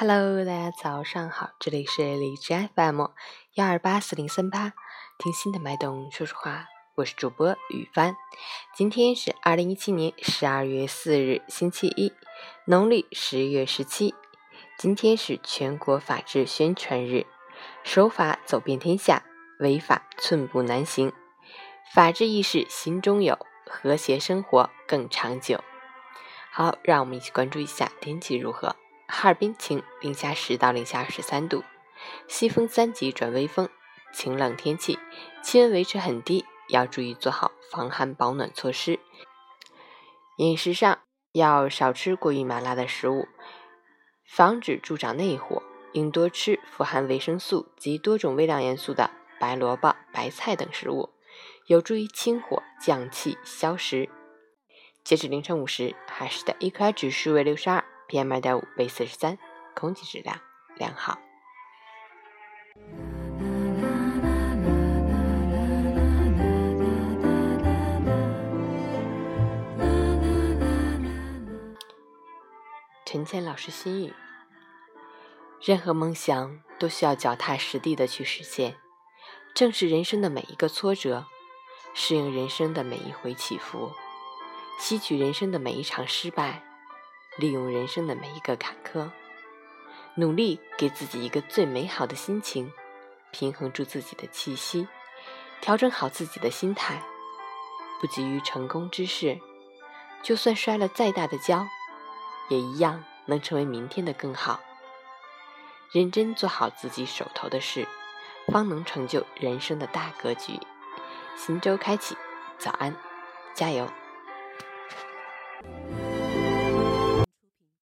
Hello，大家早上好，这里是荔枝 FM 幺二八四零三八，听心的脉动说说话，我是主播雨帆。今天是二零一七年十二月四日，星期一，农历十月十七。今天是全国法制宣传日，守法走遍天下，违法寸步难行。法治意识心中有，和谐生活更长久。好，让我们一起关注一下天气如何。哈尔滨晴，零下十到零下二十三度，西风三级转微风，晴冷天气，气温维持很低，要注意做好防寒保暖措施。饮食上要少吃过于麻辣的食物，防止助长内火，应多吃富含维生素及多种微量元素的白萝卜、白菜等食物，有助于清火降气消食。截止凌晨五时，海市的 AQI 指数为六十二。PM 二点五为四十三，空气质量良好。陈谦老师心语：任何梦想都需要脚踏实地的去实现，正视人生的每一个挫折，适应人生的每一回起伏，吸取人生的每一场失败。利用人生的每一个坎坷，努力给自己一个最美好的心情，平衡住自己的气息，调整好自己的心态，不急于成功之事。就算摔了再大的跤，也一样能成为明天的更好。认真做好自己手头的事，方能成就人生的大格局。新周开启，早安，加油！